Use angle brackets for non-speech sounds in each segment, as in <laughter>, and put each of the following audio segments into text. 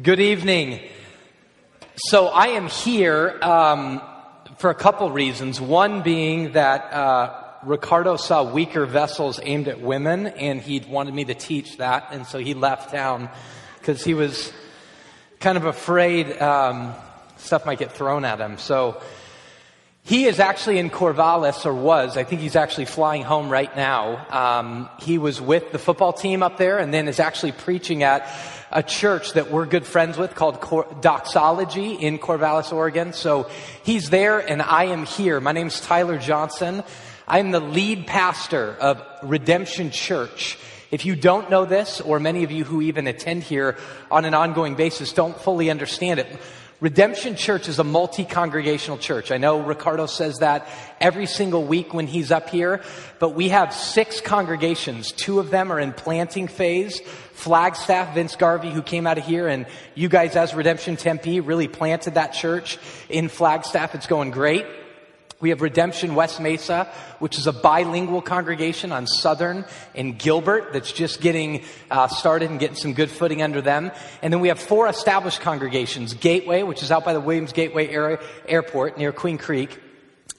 Good evening. So I am here um, for a couple reasons. One being that uh, Ricardo saw weaker vessels aimed at women, and he wanted me to teach that, and so he left town because he was kind of afraid um, stuff might get thrown at him. So he is actually in Corvallis, or was. I think he's actually flying home right now. Um, he was with the football team up there, and then is actually preaching at a church that we're good friends with called Doxology in Corvallis, Oregon. So he's there and I am here. My name's Tyler Johnson. I'm the lead pastor of Redemption Church. If you don't know this, or many of you who even attend here on an ongoing basis don't fully understand it, Redemption Church is a multi-congregational church. I know Ricardo says that every single week when he's up here, but we have six congregations. Two of them are in planting phase. Flagstaff, Vince Garvey, who came out of here, and you guys as Redemption Tempe really planted that church in Flagstaff. It's going great. We have Redemption West Mesa, which is a bilingual congregation on Southern and Gilbert that's just getting uh, started and getting some good footing under them. And then we have four established congregations Gateway, which is out by the Williams Gateway Air- Airport near Queen Creek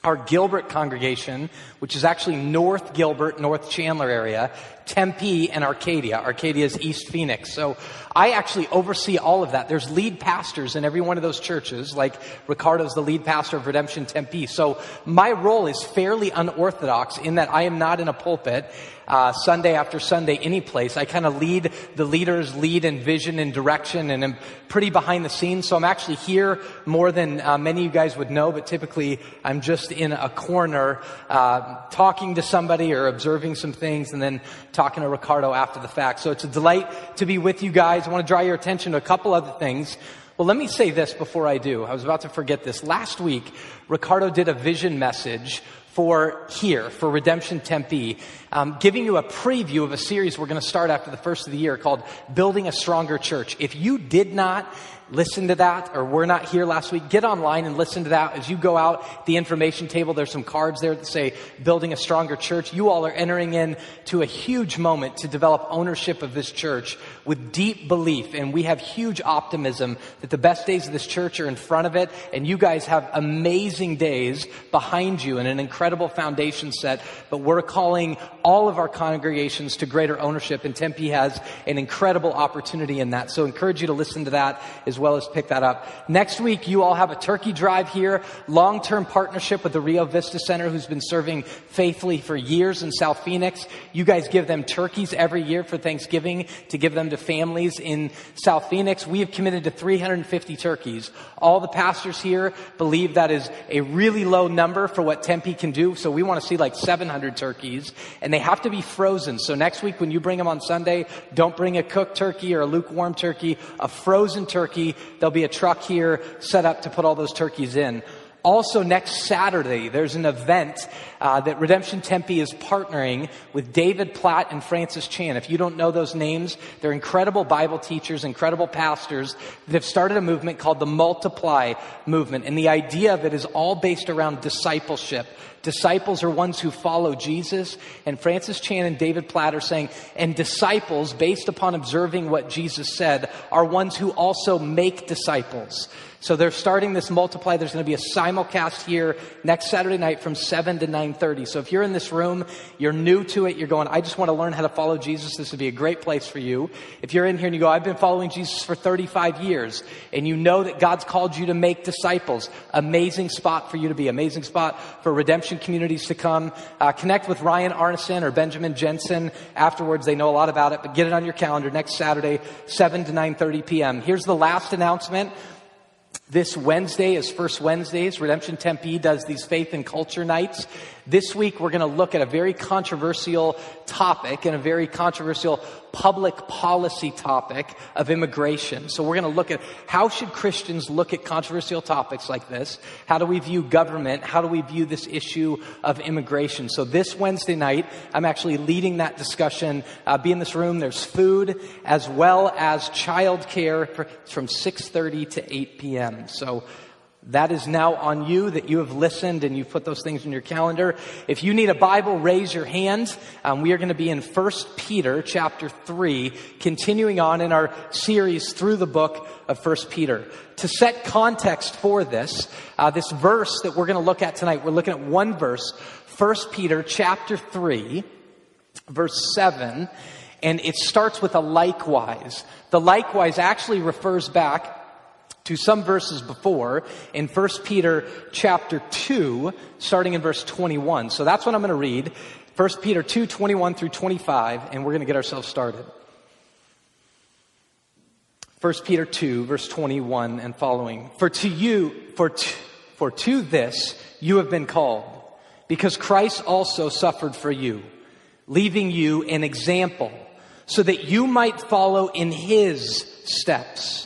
our Gilbert congregation, which is actually North Gilbert, North Chandler area, Tempe, and Arcadia. Arcadia is East Phoenix. So I actually oversee all of that. There's lead pastors in every one of those churches, like Ricardo's the lead pastor of Redemption Tempe. So my role is fairly unorthodox in that I am not in a pulpit uh, Sunday after Sunday, any place. I kind of lead the leaders, lead in vision and direction, and I'm pretty behind the scenes. So I'm actually here more than uh, many of you guys would know, but typically I'm just in a corner uh, talking to somebody or observing some things and then talking to Ricardo after the fact. So it's a delight to be with you guys. I want to draw your attention to a couple other things. Well, let me say this before I do. I was about to forget this. Last week, Ricardo did a vision message for here, for Redemption Tempe, um, giving you a preview of a series we're going to start after the first of the year called Building a Stronger Church. If you did not listen to that or were not here last week, get online and listen to that. As you go out the information table, there's some cards there that say building a stronger church. You all are entering in to a huge moment to develop ownership of this church with deep belief. And we have huge optimism that the best days of this church are in front of it. And you guys have amazing days behind you and an incredible foundation set. But we're calling all of our congregations to greater ownership. And Tempe has an incredible opportunity in that. So I encourage you to listen to that as well as pick that up. Next week, you all have a turkey drive here, long-term partnership with the Rio Vista Center, who's been serving faithfully for years in South Phoenix. You guys give them turkeys every year for Thanksgiving to give them to families in South Phoenix. We have committed to 350 turkeys. All the pastors here believe that is a really low number for what Tempe can do. So we want to see like 700 turkeys and they have to be frozen. So next week when you bring them on Sunday, don't bring a cooked turkey or a lukewarm turkey, a frozen turkey There'll be a truck here set up to put all those turkeys in. Also, next Saturday, there's an event uh, that Redemption Tempe is partnering with David Platt and Francis Chan. If you don't know those names, they're incredible Bible teachers, incredible pastors that have started a movement called the Multiply Movement. And the idea of it is all based around discipleship. Disciples are ones who follow Jesus. And Francis Chan and David Platt are saying, and disciples, based upon observing what Jesus said, are ones who also make disciples. So they're starting this multiply. There's going to be a simulcast here next Saturday night from 7 to 9.30. So if you're in this room, you're new to it, you're going, I just want to learn how to follow Jesus, this would be a great place for you. If you're in here and you go, I've been following Jesus for 35 years, and you know that God's called you to make disciples, amazing spot for you to be, amazing spot for redemption communities to come. Uh, connect with Ryan Arneson or Benjamin Jensen afterwards. They know a lot about it, but get it on your calendar next Saturday, 7 to 9.30 p.m. Here's the last announcement. This Wednesday is First Wednesdays. Redemption Tempe does these faith and culture nights. This week we're going to look at a very controversial topic and a very controversial public policy topic of immigration. So we're going to look at how should Christians look at controversial topics like this? How do we view government? How do we view this issue of immigration? So this Wednesday night, I'm actually leading that discussion. Uh, be in this room. There's food as well as childcare from 6:30 to 8 p.m. So That is now on you that you have listened and you've put those things in your calendar. If you need a Bible, raise your hand. Um, we are going to be in 1 Peter chapter 3, continuing on in our series through the book of 1 Peter. To set context for this, uh, this verse that we're going to look at tonight, we're looking at one verse, 1 Peter chapter 3, verse 7, and it starts with a likewise. The likewise actually refers back to some verses before in 1 Peter chapter 2, starting in verse 21. So that's what I'm going to read. 1 Peter 2, 21 through 25, and we're going to get ourselves started. 1 Peter 2, verse 21 and following. For to you, for to, for to this you have been called, because Christ also suffered for you, leaving you an example, so that you might follow in his steps.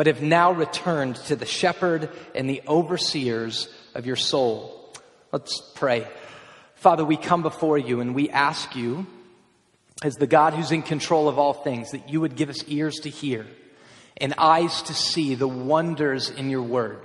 but have now returned to the shepherd and the overseers of your soul. Let's pray. Father, we come before you and we ask you, as the God who's in control of all things, that you would give us ears to hear and eyes to see the wonders in your word.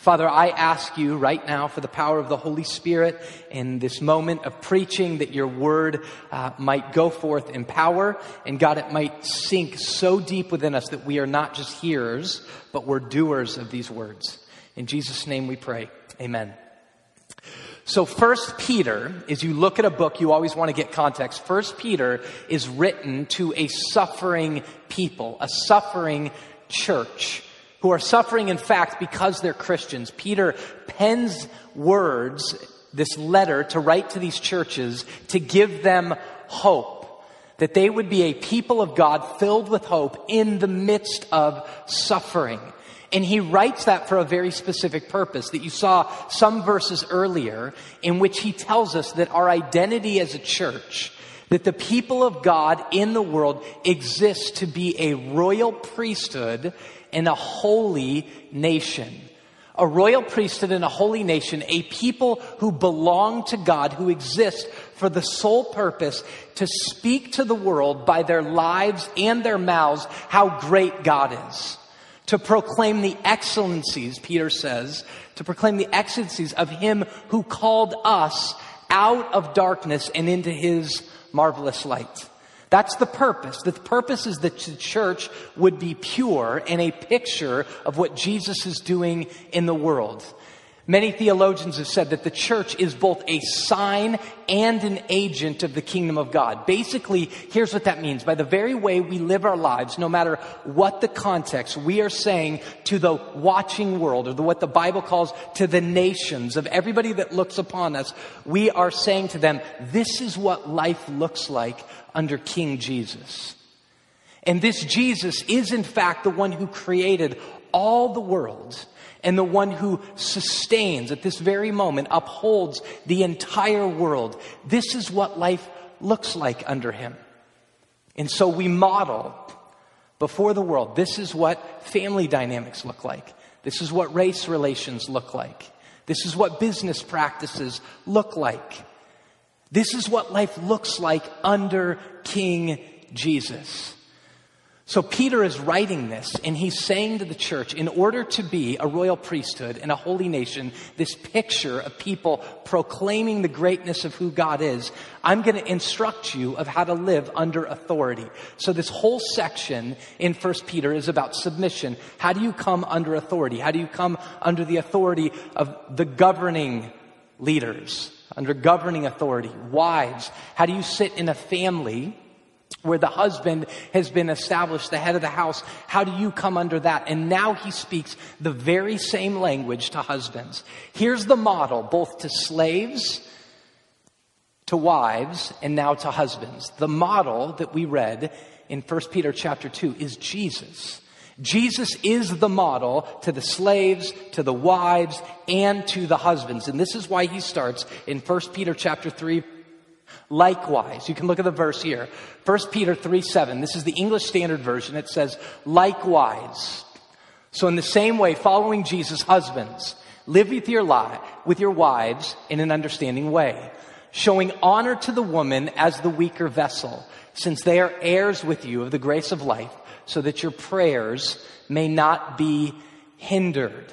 Father, I ask you right now for the power of the Holy Spirit in this moment of preaching that your word uh, might go forth in power and God, it might sink so deep within us that we are not just hearers, but we're doers of these words. In Jesus' name we pray. Amen. So first Peter, as you look at a book, you always want to get context. First Peter is written to a suffering people, a suffering church who are suffering, in fact, because they're Christians. Peter pens words, this letter to write to these churches to give them hope. That they would be a people of God filled with hope in the midst of suffering. And he writes that for a very specific purpose that you saw some verses earlier in which he tells us that our identity as a church, that the people of God in the world exist to be a royal priesthood and a holy nation. A royal priesthood and a holy nation, a people who belong to God, who exist for the sole purpose to speak to the world by their lives and their mouths how great God is. To proclaim the excellencies, Peter says, to proclaim the excellencies of Him who called us out of darkness and into His marvelous light. That's the purpose. The purpose is that the church would be pure and a picture of what Jesus is doing in the world. Many theologians have said that the church is both a sign and an agent of the kingdom of God. Basically, here's what that means. By the very way we live our lives, no matter what the context, we are saying to the watching world, or the, what the Bible calls to the nations, of everybody that looks upon us, we are saying to them, this is what life looks like under King Jesus. And this Jesus is in fact the one who created all the world and the one who sustains at this very moment, upholds the entire world. This is what life looks like under him. And so we model before the world. This is what family dynamics look like. This is what race relations look like. This is what business practices look like. This is what life looks like under King Jesus. So Peter is writing this and he's saying to the church, in order to be a royal priesthood and a holy nation, this picture of people proclaiming the greatness of who God is, I'm going to instruct you of how to live under authority. So this whole section in 1 Peter is about submission. How do you come under authority? How do you come under the authority of the governing leaders, under governing authority? Wives, how do you sit in a family where the husband has been established, the head of the house. How do you come under that? And now he speaks the very same language to husbands. Here's the model, both to slaves, to wives, and now to husbands. The model that we read in 1 Peter chapter 2 is Jesus. Jesus is the model to the slaves, to the wives, and to the husbands. And this is why he starts in 1 Peter chapter 3. Likewise, you can look at the verse here. 1 Peter 3 7. This is the English Standard Version. It says, likewise. So in the same way, following Jesus, husbands, live with your li- with your wives in an understanding way, showing honor to the woman as the weaker vessel, since they are heirs with you of the grace of life so that your prayers may not be hindered.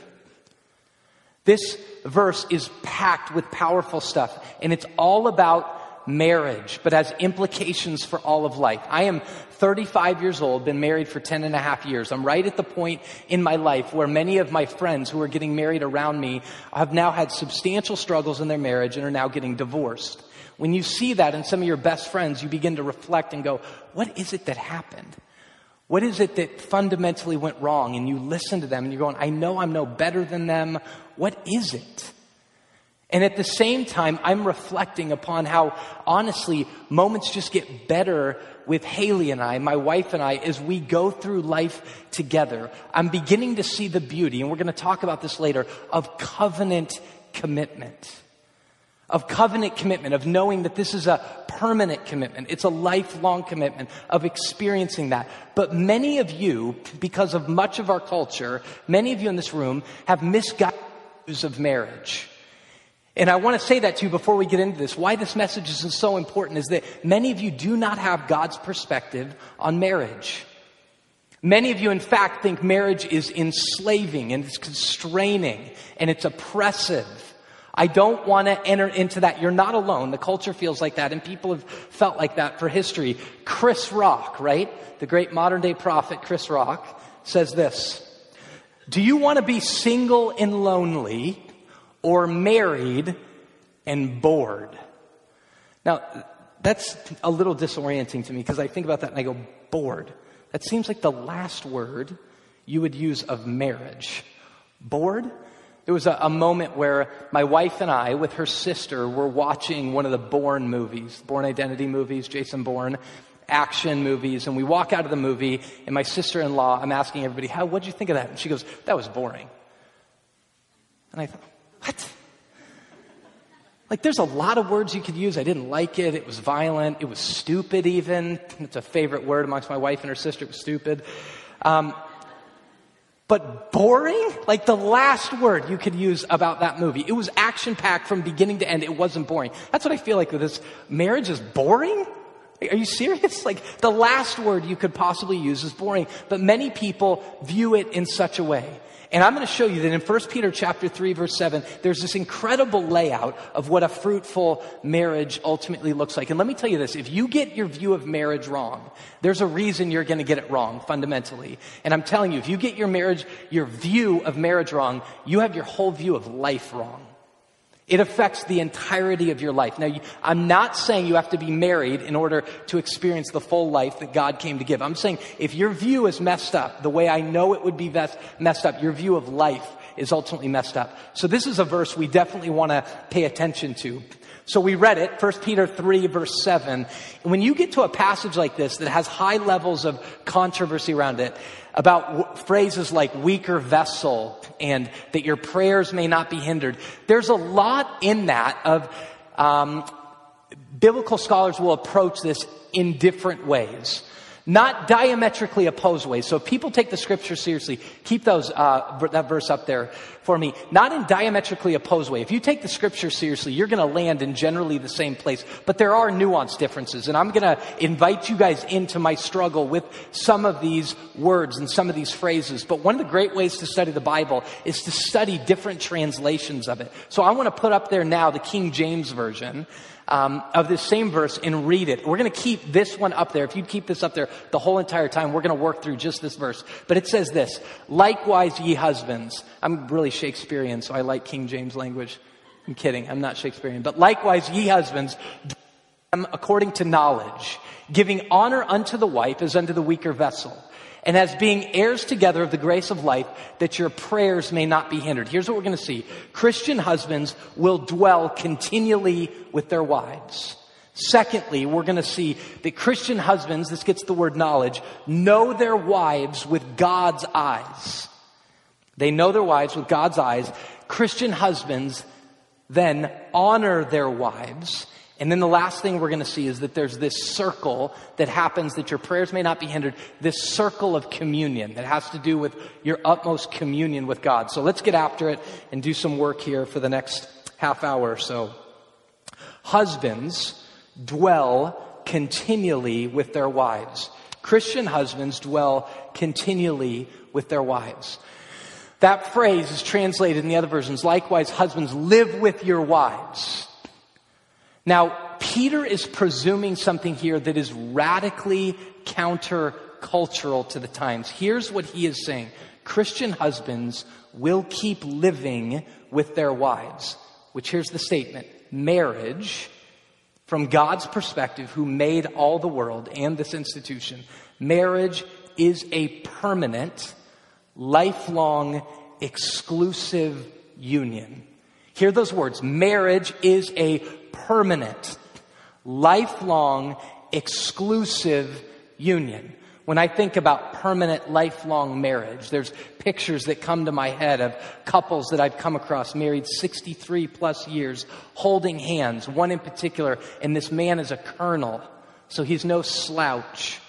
This verse is packed with powerful stuff, and it's all about marriage, but has implications for all of life. I am 35 years old, been married for 10 and a half years. I'm right at the point in my life where many of my friends who are getting married around me have now had substantial struggles in their marriage and are now getting divorced. When you see that in some of your best friends, you begin to reflect and go, what is it that happened? What is it that fundamentally went wrong? And you listen to them and you're going, I know I'm no better than them. What is it? And at the same time, I'm reflecting upon how honestly moments just get better with Haley and I, my wife and I, as we go through life together. I'm beginning to see the beauty, and we're going to talk about this later, of covenant commitment of covenant commitment, of knowing that this is a permanent commitment. It's a lifelong commitment of experiencing that. But many of you, because of much of our culture, many of you in this room have misguided views of marriage. And I want to say that to you before we get into this. Why this message is so important is that many of you do not have God's perspective on marriage. Many of you, in fact, think marriage is enslaving and it's constraining and it's oppressive I don't want to enter into that. You're not alone. The culture feels like that, and people have felt like that for history. Chris Rock, right? The great modern day prophet Chris Rock says this Do you want to be single and lonely or married and bored? Now, that's a little disorienting to me because I think about that and I go, bored. That seems like the last word you would use of marriage. Bored? There was a, a, moment where my wife and I, with her sister, were watching one of the Bourne movies, Bourne Identity movies, Jason Bourne, action movies, and we walk out of the movie, and my sister-in-law, I'm asking everybody, "How? What'd you think of that?" And she goes, "That was boring." And I thought, "What?" Like, there's a lot of words you could use. I didn't like it. It was violent. It was stupid, even. It's a favorite word amongst my wife and her sister. It was stupid. Um, but boring? Like the last word you could use about that movie. It was action packed from beginning to end. It wasn't boring. That's what I feel like with this. Marriage is boring? Are you serious? <laughs> Like the last word you could possibly use is boring. But many people view it in such a way. And I'm going to show you that in 1 Peter chapter 3 verse 7, there's this incredible layout of what a fruitful marriage ultimately looks like. And let me tell you this, if you get your view of marriage wrong, there's a reason you're going to get it wrong fundamentally. And I'm telling you, if you get your marriage, your view of marriage wrong, you have your whole view of life wrong. It affects the entirety of your life. Now, I'm not saying you have to be married in order to experience the full life that God came to give. I'm saying if your view is messed up, the way I know it would be messed up, your view of life is ultimately messed up. So this is a verse we definitely want to pay attention to. So we read it, 1 Peter 3 verse 7. And when you get to a passage like this that has high levels of controversy around it, about w- phrases like weaker vessel and that your prayers may not be hindered. There's a lot in that of um, biblical scholars will approach this in different ways not diametrically opposed ways. So if people take the scripture seriously, keep those uh, that verse up there for me. Not in diametrically opposed way. If you take the scripture seriously, you're going to land in generally the same place. But there are nuanced differences, and I'm going to invite you guys into my struggle with some of these words and some of these phrases. But one of the great ways to study the Bible is to study different translations of it. So I want to put up there now the King James version um, of this same verse and read it. We're going to keep this one up there. If you'd keep this up there the whole entire time, we're going to work through just this verse. But it says this Likewise, ye husbands. I'm really Shakespearean, so I like King James language. I'm kidding. I'm not Shakespearean. But likewise, ye husbands, according to knowledge, giving honor unto the wife as unto the weaker vessel and as being heirs together of the grace of life, that your prayers may not be hindered. Here's what we're going to see Christian husbands will dwell continually with their wives. Secondly, we're going to see that Christian husbands, this gets the word knowledge, know their wives with God's eyes. They know their wives with God's eyes. Christian husbands then honor their wives. And then the last thing we're going to see is that there's this circle that happens that your prayers may not be hindered, this circle of communion that has to do with your utmost communion with God. So let's get after it and do some work here for the next half hour or so. Husbands, dwell continually with their wives. Christian husbands dwell continually with their wives. That phrase is translated in the other versions. Likewise, husbands, live with your wives. Now, Peter is presuming something here that is radically countercultural to the times. Here's what he is saying Christian husbands will keep living with their wives, which here's the statement marriage from God's perspective, who made all the world and this institution, marriage is a permanent, lifelong, exclusive union. Hear those words. Marriage is a permanent, lifelong, exclusive union. When I think about permanent, lifelong marriage, there's pictures that come to my head of couples that I've come across married 63 plus years, holding hands, one in particular, and this man is a colonel, so he's no slouch.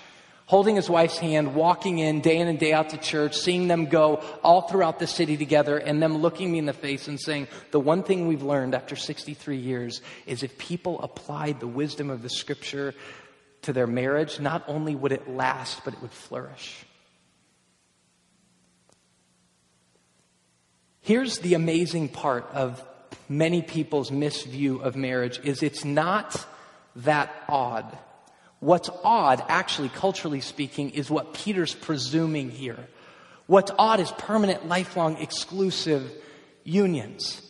Holding his wife's hand, walking in day in and day out to church, seeing them go all throughout the city together, and them looking me in the face and saying, The one thing we've learned after 63 years is if people applied the wisdom of the scripture to their marriage, not only would it last, but it would flourish. Here's the amazing part of many people's misview of marriage is it's not that odd. What's odd, actually, culturally speaking, is what Peter's presuming here. What's odd is permanent, lifelong, exclusive unions.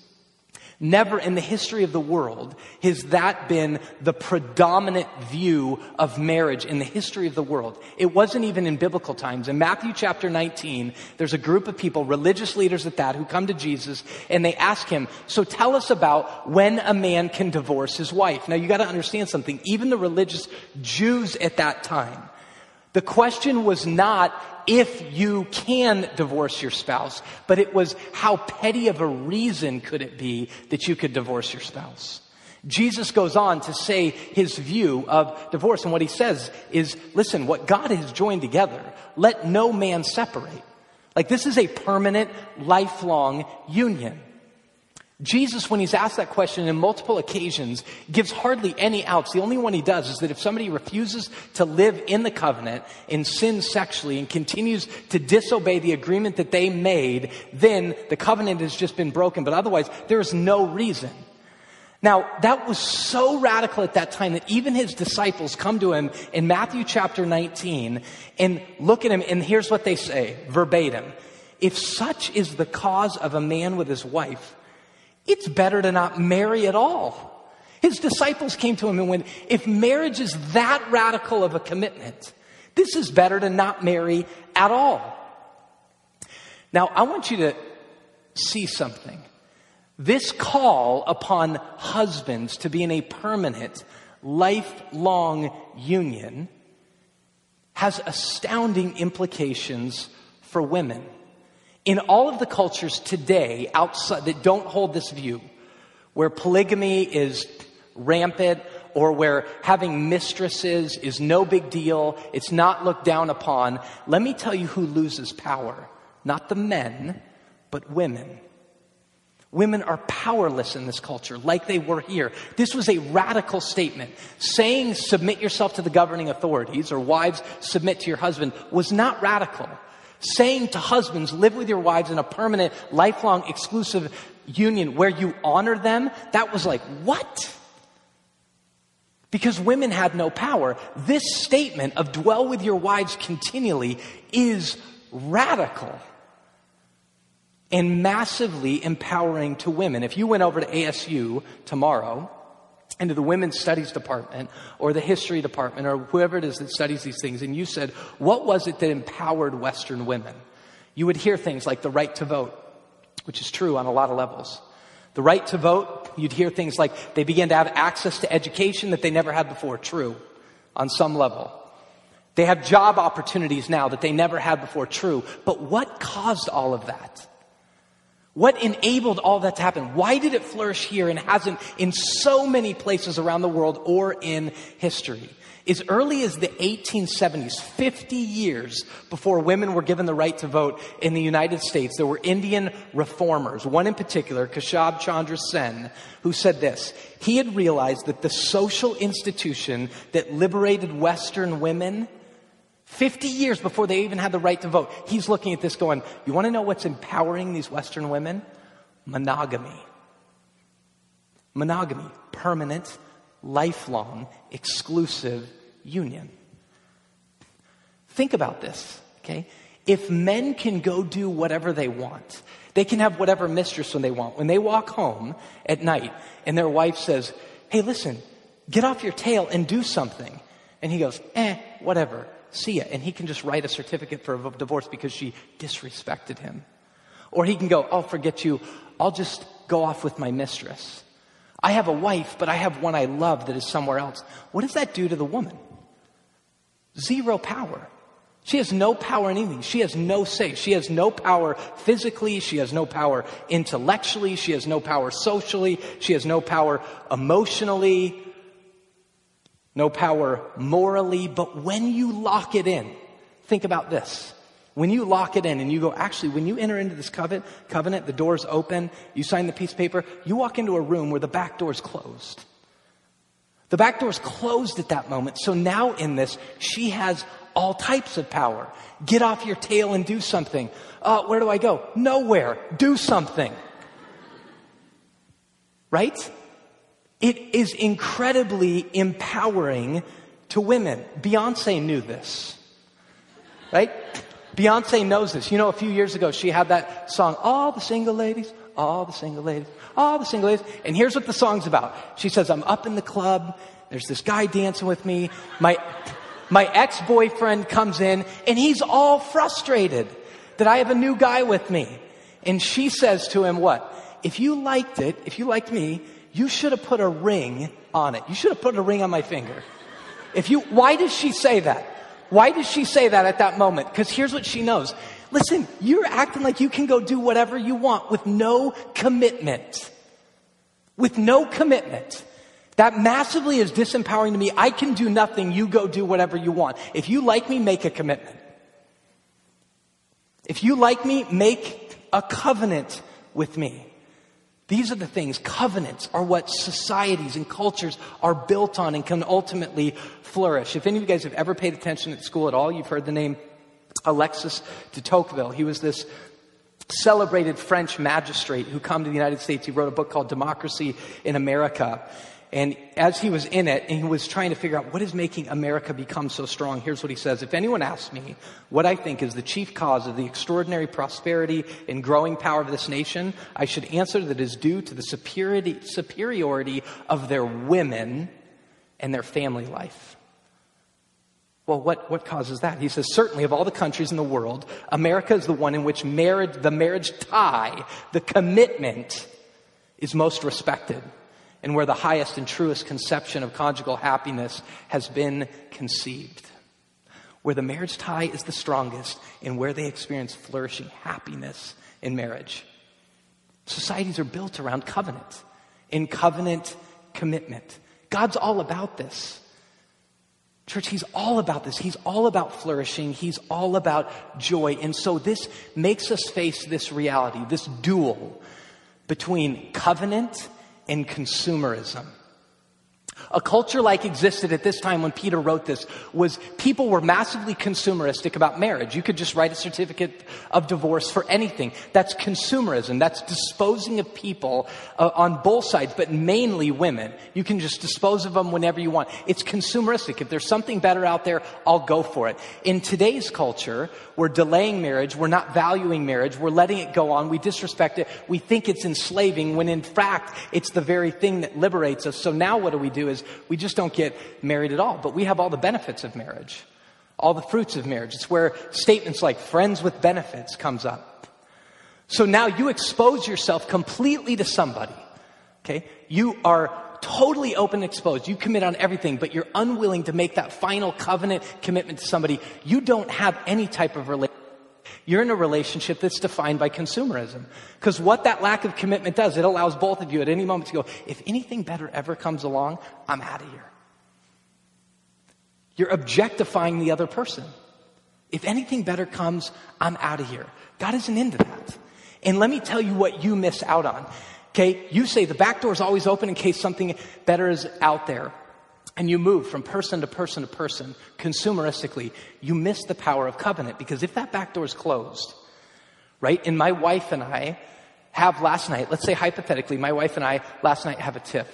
Never in the history of the world has that been the predominant view of marriage in the history of the world. It wasn't even in biblical times. In Matthew chapter 19, there's a group of people, religious leaders at that, who come to Jesus and they ask him, So tell us about when a man can divorce his wife. Now you got to understand something. Even the religious Jews at that time, the question was not if you can divorce your spouse, but it was how petty of a reason could it be that you could divorce your spouse. Jesus goes on to say his view of divorce, and what he says is listen, what God has joined together, let no man separate. Like this is a permanent, lifelong union. Jesus, when he's asked that question in multiple occasions, gives hardly any outs. The only one he does is that if somebody refuses to live in the covenant and sins sexually and continues to disobey the agreement that they made, then the covenant has just been broken. But otherwise, there is no reason. Now, that was so radical at that time that even his disciples come to him in Matthew chapter 19 and look at him, and here's what they say verbatim. If such is the cause of a man with his wife, it's better to not marry at all. His disciples came to him and went, if marriage is that radical of a commitment, this is better to not marry at all. Now, I want you to see something. This call upon husbands to be in a permanent, lifelong union has astounding implications for women. In all of the cultures today outside that don't hold this view, where polygamy is rampant or where having mistresses is no big deal, it's not looked down upon, let me tell you who loses power. Not the men, but women. Women are powerless in this culture, like they were here. This was a radical statement. Saying submit yourself to the governing authorities, or wives submit to your husband, was not radical saying to husbands, live with your wives in a permanent, lifelong, exclusive union where you honor them, that was like, what? Because women had no power. This statement of dwell with your wives continually is radical and massively empowering to women. If you went over to ASU tomorrow, into the women's studies department or the history department or whoever it is that studies these things and you said, what was it that empowered Western women? You would hear things like the right to vote, which is true on a lot of levels. The right to vote You'd hear things like they began to have access to education that they never had before. True, on some level. They have job opportunities now that they never had before. True. But what caused all of that? What enabled all that to happen? Why did it flourish here and hasn't in so many places around the world or in history? As early as the 1870s, 50 years before women were given the right to vote in the United States, there were Indian reformers, one in particular, Keshab Chandra Sen, who said this. He had realized that the social institution that liberated Western women 50 years before they even had the right to vote. He's looking at this going, You want to know what's empowering these Western women? Monogamy. Monogamy, permanent, lifelong, exclusive union. Think about this, okay? If men can go do whatever they want, they can have whatever mistress when they want. When they walk home at night and their wife says, Hey, listen, get off your tail and do something. And he goes, Eh, whatever see it. And he can just write a certificate for a divorce because she disrespected him. Or he can go, I'll forget you. I'll just go off with my mistress. I have a wife, but I have one I love that is somewhere else. What does that do to the woman? Zero power. She has no power in anything. She has no say. She has no power physically. She has no power intellectually. She has no power socially. She has no power emotionally no power morally, but when you lock it in, think about this. When you lock it in and you go, actually, when you enter into this covenant, covenant, the door's open, you sign the piece of paper, you walk into a room where the back door's closed. The back door's closed at that moment. So now in this, she has all types of power. Get off your tail and do something. Uh, where do I go? Nowhere. Do something. Right? It is incredibly empowering to women. Beyonce knew this, right? Beyonce knows this. You know, a few years ago, she had that song, All the Single Ladies, All the Single Ladies, All the Single Ladies. And here's what the song's about. She says, I'm up in the club. There's this guy dancing with me. My, my ex-boyfriend comes in and he's all frustrated that I have a new guy with me. And she says to him, what? If you liked it, if you liked me, you should have put a ring on it. You should have put a ring on my finger. If you, why does she say that? Why does she say that at that moment? Because here's what she knows. Listen, you're acting like you can go do whatever you want with no commitment. With no commitment. That massively is disempowering to me. I can do nothing. You go do whatever you want. If you like me, make a commitment. If you like me, make a covenant with me. These are the things, covenants are what societies and cultures are built on and can ultimately flourish. If any of you guys have ever paid attention at school at all, you've heard the name Alexis de Tocqueville. He was this celebrated French magistrate who came to the United States. He wrote a book called Democracy in America. And as he was in it, and he was trying to figure out what is making America become so strong, here's what he says. If anyone asks me what I think is the chief cause of the extraordinary prosperity and growing power of this nation, I should answer that it is due to the superiority, superiority of their women and their family life. Well, what, what causes that? He says, certainly of all the countries in the world, America is the one in which marriage, the marriage tie, the commitment is most respected and where the highest and truest conception of conjugal happiness has been conceived. Where the marriage tie is the strongest and where they experience flourishing happiness in marriage. Societies are built around covenant, in covenant commitment. God's all about this. Church, He's all about this. He's all about flourishing. He's all about joy. And so this makes us face this reality, this duel between covenant in consumerism. A culture like existed at this time when Peter wrote this was people were massively consumeristic about marriage. You could just write a certificate of divorce for anything. That's consumerism. That's disposing of people uh, on both sides, but mainly women. You can just dispose of them whenever you want. It's consumeristic. If there's something better out there, I'll go for it. In today's culture, we're delaying marriage. We're not valuing marriage. We're letting it go on. We disrespect it. We think it's enslaving when in fact it's the very thing that liberates us. So now what do we do is we just don't get married at all, but we have all the benefits of marriage. All the fruits of marriage. It's where statements like friends with benefits comes up. So now you expose yourself completely to somebody Okay? You are totally open and exposed. You commit on everything, but you're unwilling to make that final covenant commitment to somebody. You don't have any type of relationship. You're in a relationship that's defined by consumerism. Because what that lack of commitment does, it allows both of you at any moment to go, if anything better ever comes along, I'm out of here. You're objectifying the other person. If anything better comes, I'm out of here. God isn't into that. And let me tell you what you miss out on. Okay, you say the back door is always open in case something better is out there. And you move from person to person to person consumeristically. You miss the power of covenant because if that back door is closed, right? And my wife and I have last night, let's say hypothetically, my wife and I last night have a tiff.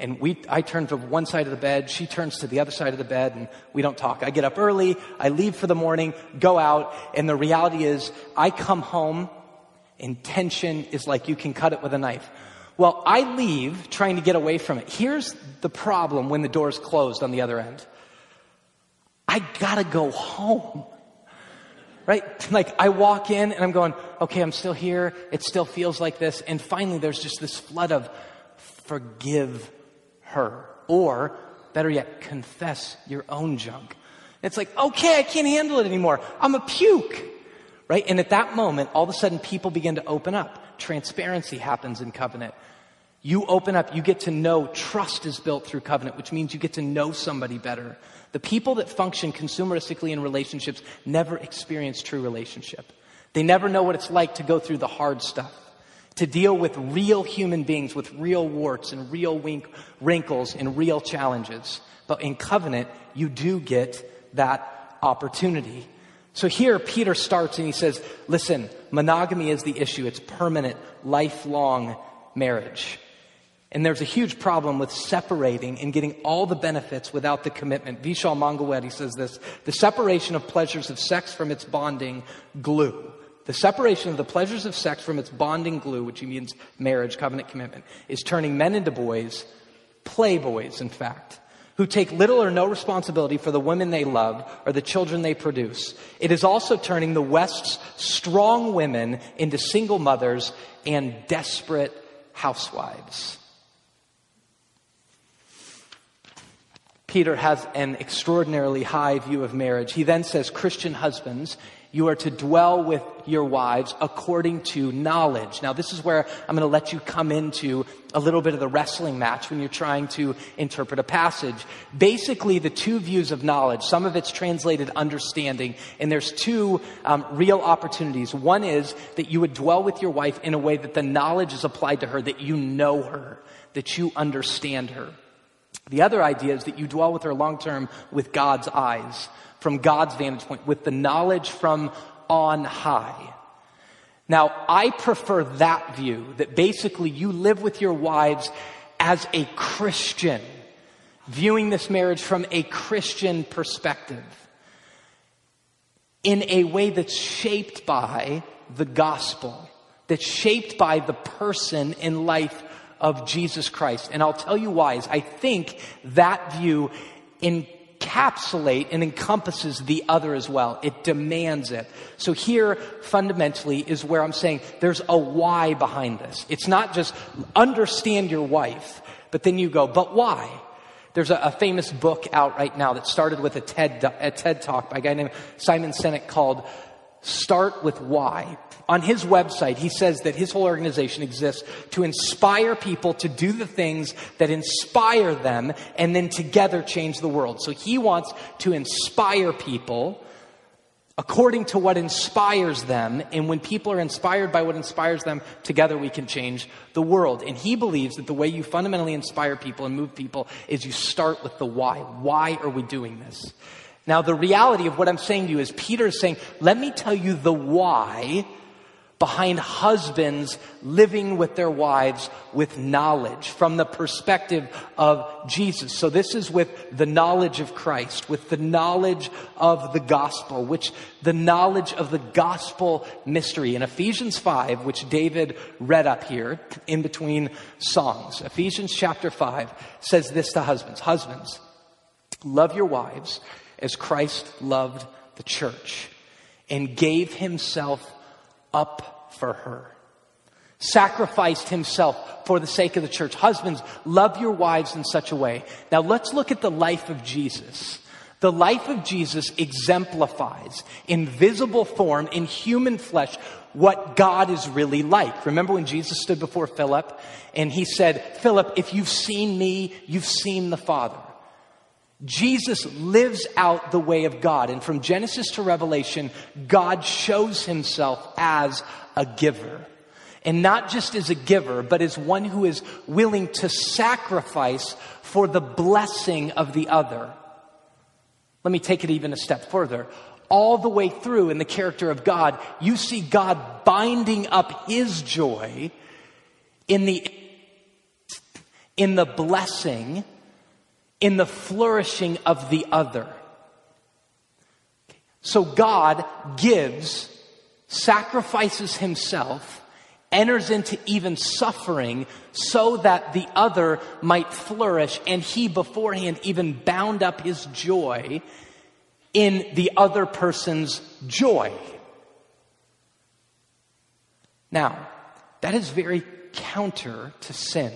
And we, I turn to one side of the bed, she turns to the other side of the bed, and we don't talk. I get up early, I leave for the morning, go out, and the reality is I come home and tension is like you can cut it with a knife. Well, I leave trying to get away from it. Here's the problem when the door's closed on the other end. I gotta go home. Right? <laughs> Like I walk in and I'm going, okay, I'm still here. It still feels like this. And finally there's just this flood of forgive her. Or better yet, confess your own junk. It's like, okay, I can't handle it anymore. I'm a puke. Right? And at that moment, all of a sudden people begin to open up. Transparency happens in covenant. You open up, you get to know trust is built through covenant, which means you get to know somebody better. The people that function consumeristically in relationships never experience true relationship. They never know what it's like to go through the hard stuff, to deal with real human beings with real warts and real wink, wrinkles and real challenges. But in covenant, you do get that opportunity. So here Peter starts and he says, listen, monogamy is the issue. It's permanent, lifelong marriage. And there's a huge problem with separating and getting all the benefits without the commitment. Vishal Mangalwadi says this, the separation of pleasures of sex from its bonding glue. The separation of the pleasures of sex from its bonding glue, which he means marriage, covenant commitment, is turning men into boys, playboys, in fact who take little or no responsibility for the women they love or the children they produce. It is also turning the West's strong women into single mothers and desperate housewives. Peter has an extraordinarily high view of marriage. He then says, Christian husbands, you are to dwell with your wives according to knowledge. Now, this is where I'm going to let you come into a little bit of the wrestling match when you're trying to interpret a passage. Basically, the two views of knowledge, some of it's translated understanding, and there's two um, real opportunities. One is that you would dwell with your wife in a way that the knowledge is applied to her, that you know her, that you understand her. The other idea is that you dwell with her long term with God's eyes from God's vantage point, with the knowledge from on high. Now, I prefer that view that basically you live with your wives as a Christian, viewing this marriage from a Christian perspective in a way that's shaped by the gospel, that's shaped by the person in life of Jesus Christ. And I'll tell you why. Is I think that view encapsulate and encompasses the other as well. It demands it. So here, fundamentally, is where I'm saying there's a why behind this. It's not just understand your wife, but then you go, but why? There's a, a famous book out right now that started with a TED, a TED talk by a guy named Simon Sinek called Start with Why. On his website, he says that his whole organization exists to inspire people to do the things that inspire them and then together change the world. So he wants to inspire people according to what inspires them. And when people are inspired by what inspires them, together we can change the world. And he believes that the way you fundamentally inspire people and move people is you start with the why. Why are we doing this? Now, the reality of what I'm saying to you is Peter is saying, let me tell you the why behind husbands living with their wives with knowledge from the perspective of Jesus. So this is with the knowledge of Christ, with the knowledge of the gospel, which the knowledge of the gospel mystery. In Ephesians 5, which David read up here in between songs, Ephesians chapter 5 says this to husbands. Husbands, love your wives as Christ loved the church and gave himself up for her sacrificed himself for the sake of the church. Husbands, love your wives in such a way. Now let's look at the life of Jesus. The life of Jesus exemplifies in visible form, in human flesh, what God is really like. Remember when Jesus stood before Philip and he said, Philip, if you've seen me, you've seen the Father. Jesus lives out the way of God. And from Genesis to Revelation, God shows himself as a giver. And not just as a giver, but as one who is willing to sacrifice for the blessing of the other. Let me take it even a step further. All the way through in the character of God, you see God binding up his joy in the, in the blessing, in the flourishing of the other. So God gives, sacrifices himself, enters into even suffering so that the other might flourish. And he beforehand even bound up his joy in the other person's joy. Now, that is very counter to sin.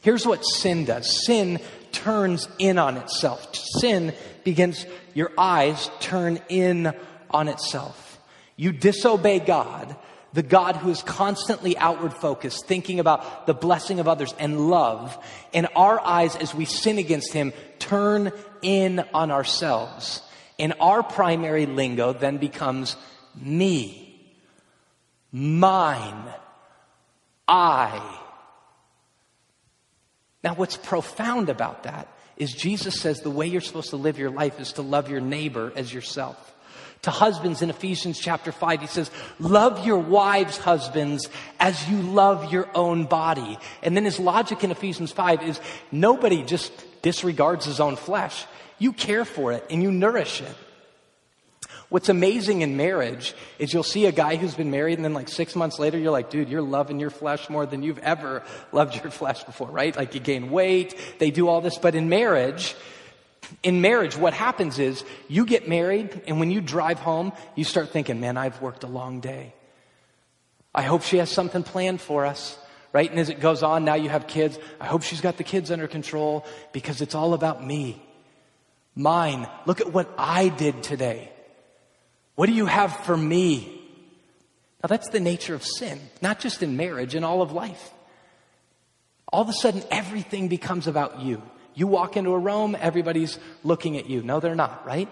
Here's what sin does sin turns in on itself. Sin begins, your eyes turn in on itself. You disobey God, the God who is constantly outward focused, thinking about the blessing of others and love, and our eyes as we sin against Him turn in on ourselves. And our primary lingo then becomes me, mine, I. Now, what's profound about that is Jesus says the way you're supposed to live your life is to love your neighbor as yourself to husbands in Ephesians chapter 5. He says, Love your wives, husbands, as you love your own body. And then his logic in Ephesians 5 is nobody just disregards his own flesh. You care for it and you nourish it. What's amazing in marriage is you'll see a guy who's been married and then like six months later, you're like, dude, you're loving your flesh more than you've ever loved your flesh before, right? Like you gain weight, they do all this. But in marriage, in marriage, what happens is you get married, and when you drive home, you start thinking, man, I've worked a long day. I hope she has something planned for us, right? And as it goes on, now you have kids. I hope she's got the kids under control because it's all about me. Mine. Look at what I did today. What do you have for me? Now, that's the nature of sin, not just in marriage, in all of life. All of a sudden, everything becomes about you. You walk into a room, everybody's looking at you. No, they're not, right?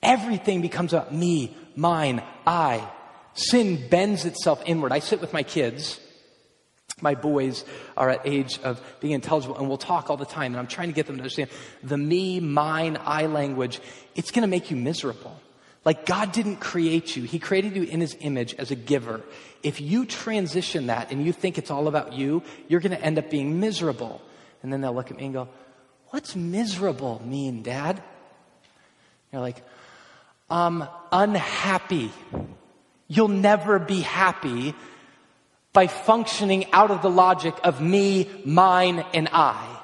Everything becomes about me, mine, I. Sin bends itself inward. I sit with my kids. My boys are at age of being intelligible and we'll talk all the time. And I'm trying to get them to understand the me, mine, I language. It's going to make you miserable. Like God didn't create you. He created you in his image as a giver. If you transition that and you think it's all about you, you're going to end up being miserable. And then they'll look at me and go, What's miserable mean, Dad? You're like, I'm unhappy. You'll never be happy by functioning out of the logic of me, mine, and I.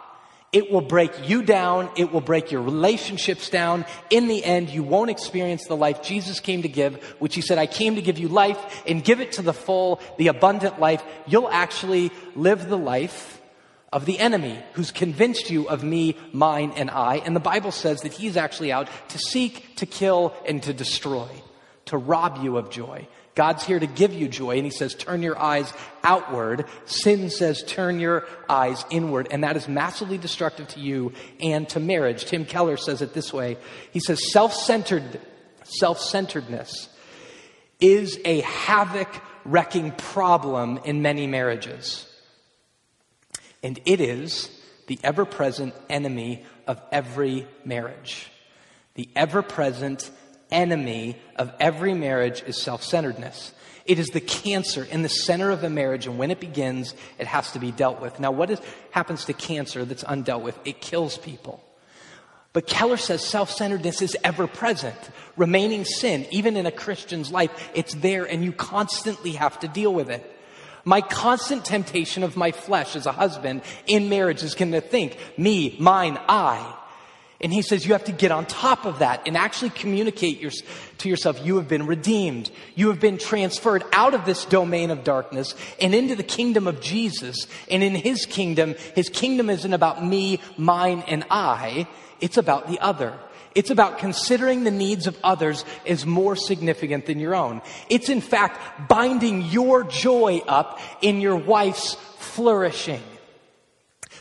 It will break you down. It will break your relationships down. In the end, you won't experience the life Jesus came to give, which he said, I came to give you life and give it to the full, the abundant life. You'll actually live the life of the enemy who's convinced you of me, mine, and I. And the Bible says that he's actually out to seek, to kill, and to destroy, to rob you of joy. God's here to give you joy, and he says, turn your eyes outward. Sin says, turn your eyes inward, and that is massively destructive to you and to marriage. Tim Keller says it this way. He says, self-centered, self-centeredness is a havoc wrecking problem in many marriages. And it is the ever present enemy of every marriage. The ever present enemy of every marriage is self centeredness. It is the cancer in the center of a marriage, and when it begins, it has to be dealt with. Now, what is, happens to cancer that's undealt with? It kills people. But Keller says self centeredness is ever present, remaining sin, even in a Christian's life. It's there, and you constantly have to deal with it. My constant temptation of my flesh as a husband in marriage is going to think, me, mine, I. And he says you have to get on top of that and actually communicate your, to yourself, you have been redeemed. You have been transferred out of this domain of darkness and into the kingdom of Jesus. And in his kingdom, his kingdom isn't about me, mine, and I. It's about the other. It's about considering the needs of others as more significant than your own. It's in fact binding your joy up in your wife's flourishing.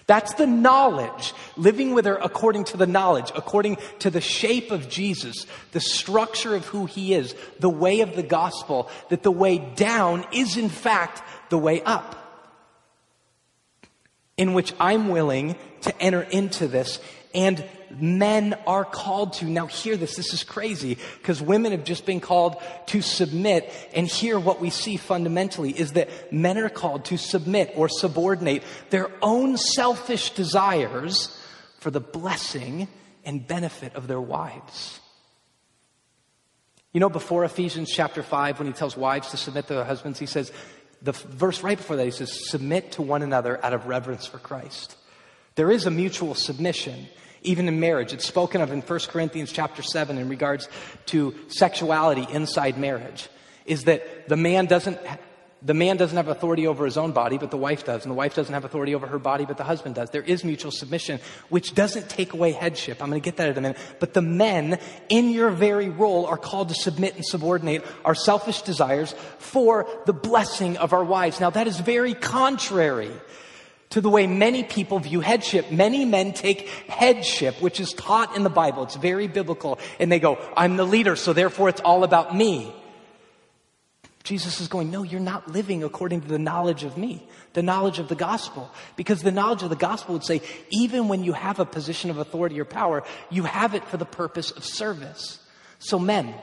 That's the knowledge, living with her according to the knowledge, according to the shape of Jesus, the structure of who he is, the way of the gospel, that the way down is in fact the way up. In which I'm willing to enter into this and men are called to. Now, hear this. This is crazy because women have just been called to submit. And here, what we see fundamentally is that men are called to submit or subordinate their own selfish desires for the blessing and benefit of their wives. You know, before Ephesians chapter 5, when he tells wives to submit to their husbands, he says, the verse right before that, he says, submit to one another out of reverence for Christ. There is a mutual submission even in marriage. It's spoken of in 1 Corinthians chapter 7 in regards to sexuality inside marriage. Is that the man doesn't the man doesn't have authority over his own body, but the wife does. And the wife doesn't have authority over her body, but the husband does. There is mutual submission, which doesn't take away headship. I'm going to get that in a minute. But the men, in your very role, are called to submit and subordinate our selfish desires for the blessing of our wives. Now, that is very contrary to the way many people view headship. Many men take headship, which is taught in the Bible, it's very biblical, and they go, I'm the leader, so therefore it's all about me. Jesus is going, No, you're not living according to the knowledge of me, the knowledge of the gospel. Because the knowledge of the gospel would say, even when you have a position of authority or power, you have it for the purpose of service. So, men,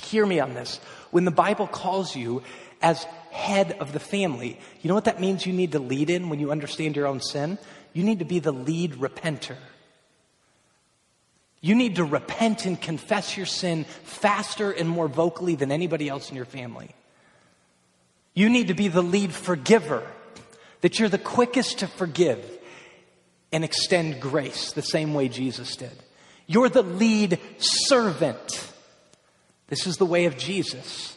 hear me on this. When the Bible calls you as head of the family. You know what that means you need to lead in when you understand your own sin? You need to be the lead repenter. You need to repent and confess your sin faster and more vocally than anybody else in your family. You need to be the lead forgiver, that you're the quickest to forgive and extend grace the same way Jesus did. You're the lead servant. This is the way of Jesus.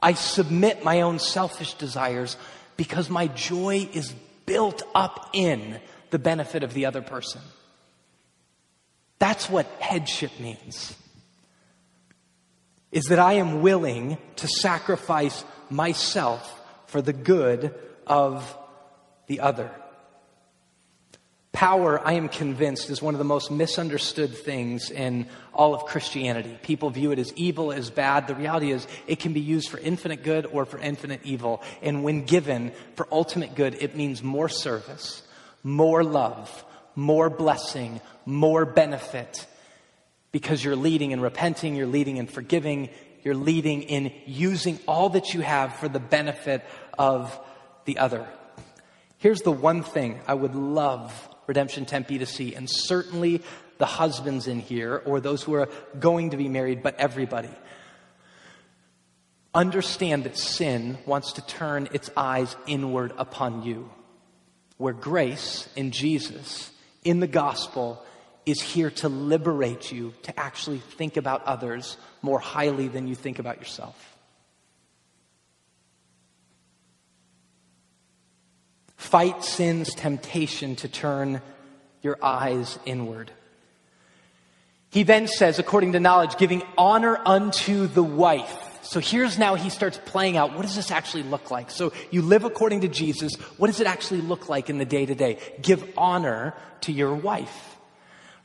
I submit my own selfish desires because my joy is built up in the benefit of the other person. That's what headship means. Is that I am willing to sacrifice myself for the good of the other. Power, I am convinced, is one of the most misunderstood things in all of Christianity. People view it as evil, as bad. The reality is it can be used for infinite good or for infinite evil. And when given for ultimate good, it means more service, more love, more blessing, more benefit. Because you're leading in repenting, you're leading in forgiving, you're leading in using all that you have for the benefit of the other. Here's the one thing I would love Redemption Tempe to see, and certainly the husbands in here, or those who are going to be married, but everybody. Understand that sin wants to turn its eyes inward upon you, where grace in Jesus, in the gospel, is here to liberate you to actually think about others more highly than you think about yourself. Fight sin's temptation to turn your eyes inward. He then says, according to knowledge, giving honor unto the wife. So here's now he starts playing out what does this actually look like? So you live according to Jesus. What does it actually look like in the day to day? Give honor to your wife.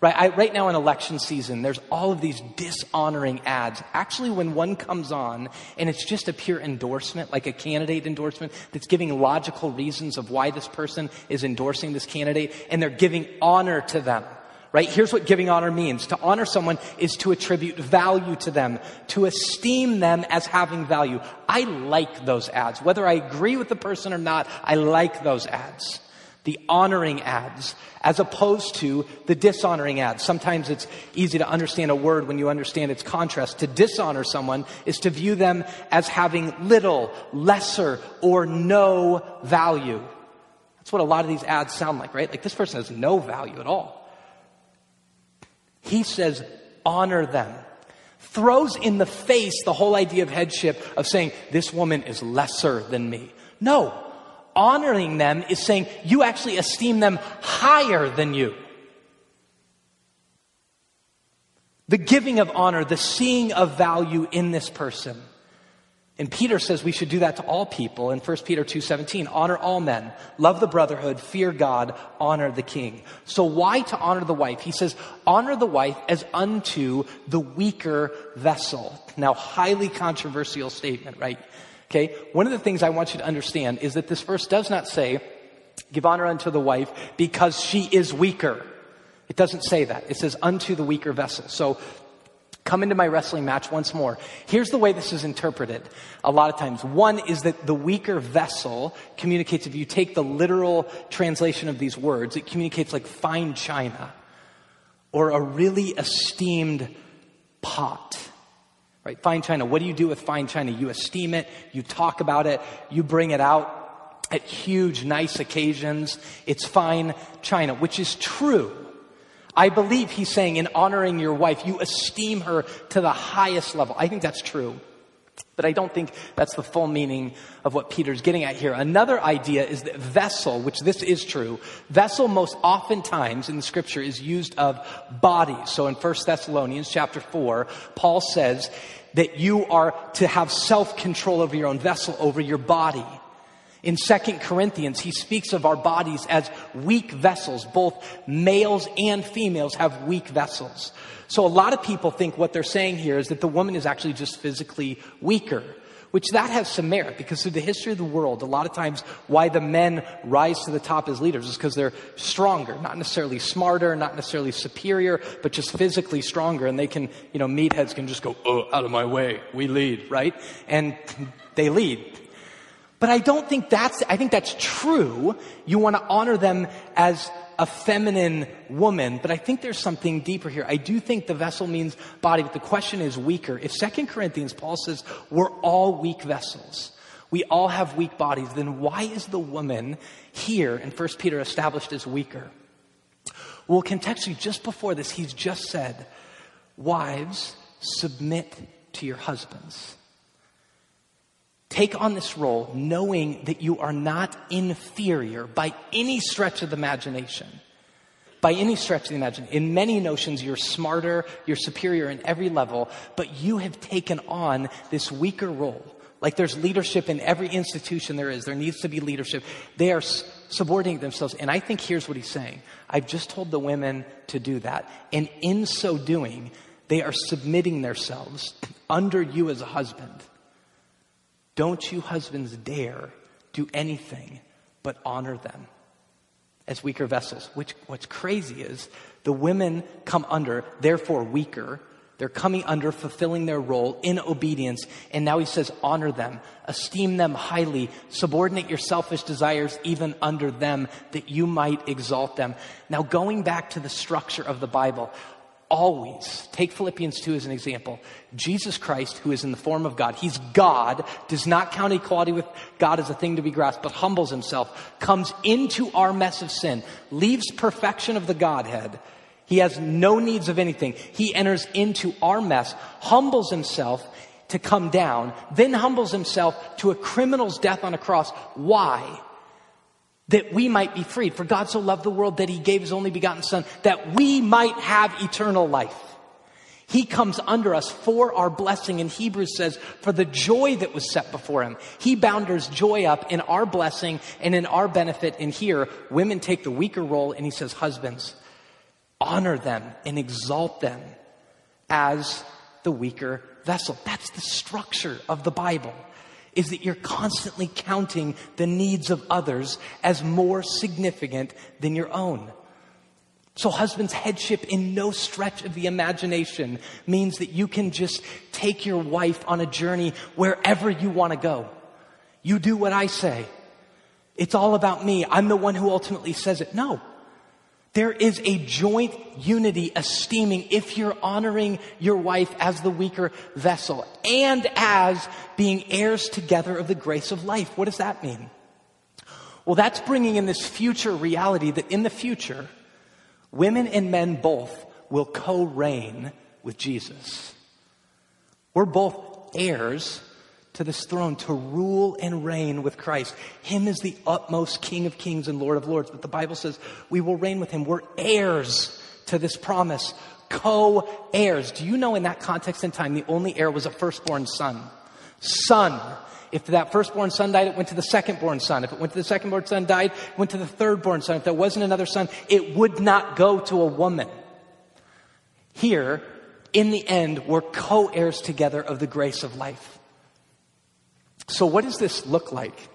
Right, I, right now in election season, there's all of these dishonoring ads. Actually, when one comes on and it's just a pure endorsement, like a candidate endorsement that's giving logical reasons of why this person is endorsing this candidate, and they're giving honor to them. Right? Here's what giving honor means. To honor someone is to attribute value to them, to esteem them as having value. I like those ads. Whether I agree with the person or not, I like those ads the honoring ads as opposed to the dishonoring ads. Sometimes it's easy to understand a word when you understand its contrast. To dishonor someone is to view them as having little, lesser, or no value. That's what a lot of these ads sound like, right? Like this person has no value at all. He says, honor them. Throws in the face the whole idea of headship of saying, this woman is lesser than me. No. Honoring them is saying, you actually esteem them higher than you. The giving of honor, the seeing of value in this person. And Peter says we should do that to all people in 1 Peter 2:17. Honor all men, love the brotherhood, fear God, honor the king. So why to honor the wife? He says, honor the wife as unto the weaker vessel. Now, highly controversial statement, right? Okay? One of the things I want you to understand is that this verse does not say, give honor unto the wife because she is weaker. It doesn't say that. It says unto the weaker vessel. So come into my wrestling match once more. Here's the way this is interpreted a lot of times. One is that the weaker vessel communicates, if you take the literal translation of these words, it communicates like fine china or a really esteemed pot. Right? Fine china. What do you do with fine china? You esteem it, you talk about it, you bring it out at huge, nice occasions. It's fine china, which is true. I believe he's saying in honoring your wife, you esteem her to the highest level. I think that's true. But I don't think that's the full meaning of what Peter's getting at here. Another idea is that vessel, which this is true, vessel most oftentimes in the scripture is used of bodies. So in 1 Thessalonians chapter 4, Paul says that you are to have self-control over your own vessel, over your body. In 2 Corinthians, he speaks of our bodies as weak vessels. Both males and females have weak vessels. So a lot of people think what they're saying here is that the woman is actually just physically weaker, which that has some merit because through the history of the world, a lot of times why the men rise to the top as leaders is because they're stronger, not necessarily smarter, not necessarily superior, but just physically stronger. And they can, you know, meatheads can just go, oh, out of my way. We lead, right? And they lead. But I don't think that's, I think that's true. You want to honor them as a feminine woman, but I think there's something deeper here. I do think the vessel means body, but the question is weaker. If Second Corinthians, Paul says, we're all weak vessels. We all have weak bodies. Then why is the woman here in 1 Peter established as weaker? Well, contextually, just before this, he's just said, wives, submit to your husbands. Take on this role knowing that you are not inferior by any stretch of the imagination. By any stretch of the imagination. In many notions, you're smarter, you're superior in every level, but you have taken on this weaker role. Like there's leadership in every institution there is. There needs to be leadership. They are subordinating themselves. And I think here's what he's saying. I've just told the women to do that. And in so doing, they are submitting themselves under you as a husband. Don't you husbands dare do anything but honor them as weaker vessels. Which, what's crazy is the women come under, therefore weaker. They're coming under, fulfilling their role in obedience. And now he says, honor them, esteem them highly, subordinate your selfish desires even under them that you might exalt them. Now, going back to the structure of the Bible, always, take Philippians 2 as an example. Jesus Christ, who is in the form of God, he's God, does not count equality with God as a thing to be grasped, but humbles himself, comes into our mess of sin, leaves perfection of the Godhead. He has no needs of anything. He enters into our mess, humbles himself to come down, then humbles himself to a criminal's death on a cross. Why? That we might be freed. For God so loved the world that he gave his only begotten son that we might have eternal life. He comes under us for our blessing. And Hebrews says, for the joy that was set before him. He bounders joy up in our blessing and in our benefit. And here, women take the weaker role, and he says, husbands, honor them and exalt them as the weaker vessel. That's the structure of the Bible is that you're constantly counting the needs of others as more significant than your own. So, husband's headship in no stretch of the imagination means that you can just take your wife on a journey wherever you want to go. You do what I say. It's all about me. I'm the one who ultimately says it. No. There is a joint unity esteeming if you're honoring your wife as the weaker vessel and as being heirs together of the grace of life. What does that mean? Well, that's bringing in this future reality that in the future, women and men both will co reign with Jesus. We're both heirs to this throne to rule and reign with Christ. Him is the utmost King of kings and Lord of lords. But the Bible says we will reign with him. We're heirs to this promise, co heirs. Do you know in that context and time, the only heir was a firstborn son? Son. If that firstborn son died, it went to the secondborn son. If it went to the secondborn son, died, it went to the thirdborn son. If there wasn't another son, it would not go to a woman. Here, in the end, we're co heirs together of the grace of life. So, what does this look like?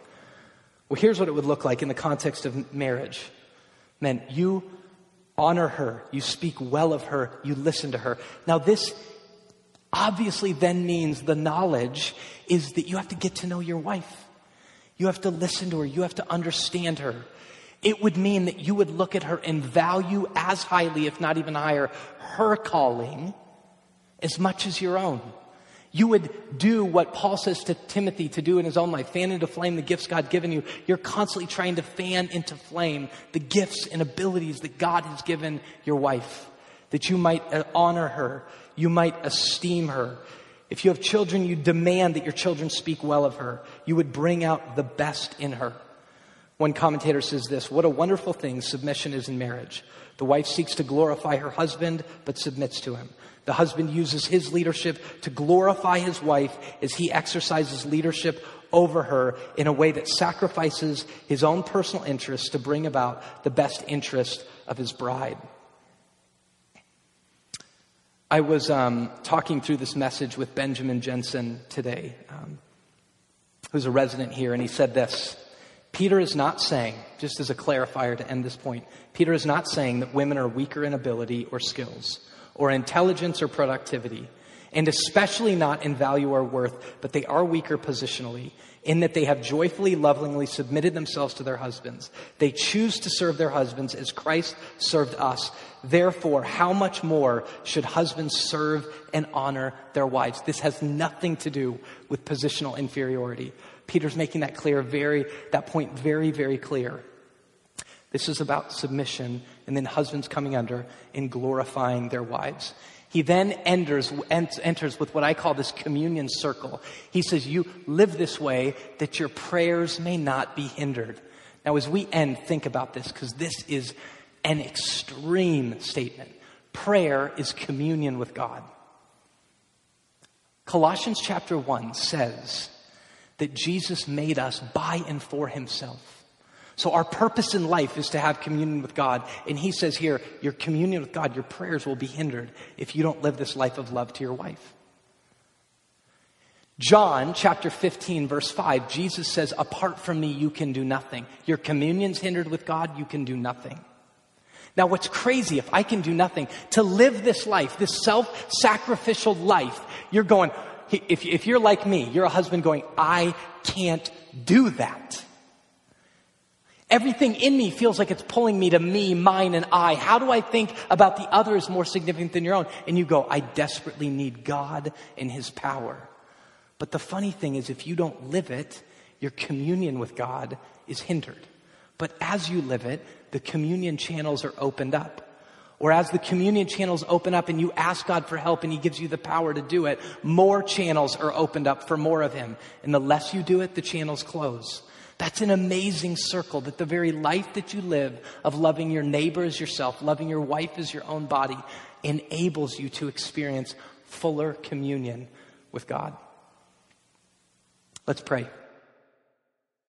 Well, here's what it would look like in the context of marriage. Men, you honor her, you speak well of her, you listen to her. Now, this obviously then means the knowledge is that you have to get to know your wife. You have to listen to her. You have to understand her. It would mean that you would look at her and value as highly, if not even higher, her calling as much as your own. You would do what Paul says to Timothy to do in his own life fan into flame the gifts God given you. You're constantly trying to fan into flame the gifts and abilities that God has given your wife, that you might uh, honor her, you might esteem her. If you have children, you demand that your children speak well of her. You would bring out the best in her. One commentator says this What a wonderful thing submission is in marriage. The wife seeks to glorify her husband, but submits to him. The husband uses his leadership to glorify his wife as he exercises leadership over her in a way that sacrifices his own personal interests to bring about the best interest of his bride. I was um, talking through this message with Benjamin Jensen today, um, who's a resident here, and he said this Peter is not saying, just as a clarifier to end this point, Peter is not saying that women are weaker in ability or skills, or intelligence or productivity, and especially not in value or worth, but they are weaker positionally in that they have joyfully, lovingly submitted themselves to their husbands. They choose to serve their husbands as Christ served us. Therefore, how much more should husbands serve and honor their wives? This has nothing to do with positional inferiority. Peter's making that clear, very, that point very, very clear. This is about submission and then husbands coming under and glorifying their wives. He then enters, enters with what I call this communion circle. He says, You live this way that your prayers may not be hindered. Now, as we end, think about this because this is an extreme statement. Prayer is communion with God. Colossians chapter 1 says that Jesus made us by and for himself. So our purpose in life is to have communion with God. And he says here, your communion with God, your prayers will be hindered if you don't live this life of love to your wife. John chapter 15 verse 5, Jesus says, apart from me, you can do nothing. Your communion's hindered with God, you can do nothing. Now, what's crazy, if I can do nothing, to live this life, this self sacrificial life, you're going, if, if you're like me, you're a husband going, I can't do that. Everything in me feels like it's pulling me to me, mine, and I. How do I think about the other is more significant than your own? And you go, I desperately need God and His power. But the funny thing is, if you don't live it, your communion with God is hindered. But as you live it, the communion channels are opened up. Or as the communion channels open up and you ask God for help and He gives you the power to do it, more channels are opened up for more of Him. And the less you do it, the channels close. That's an amazing circle that the very life that you live of loving your neighbor as yourself, loving your wife as your own body, enables you to experience fuller communion with God. Let's pray.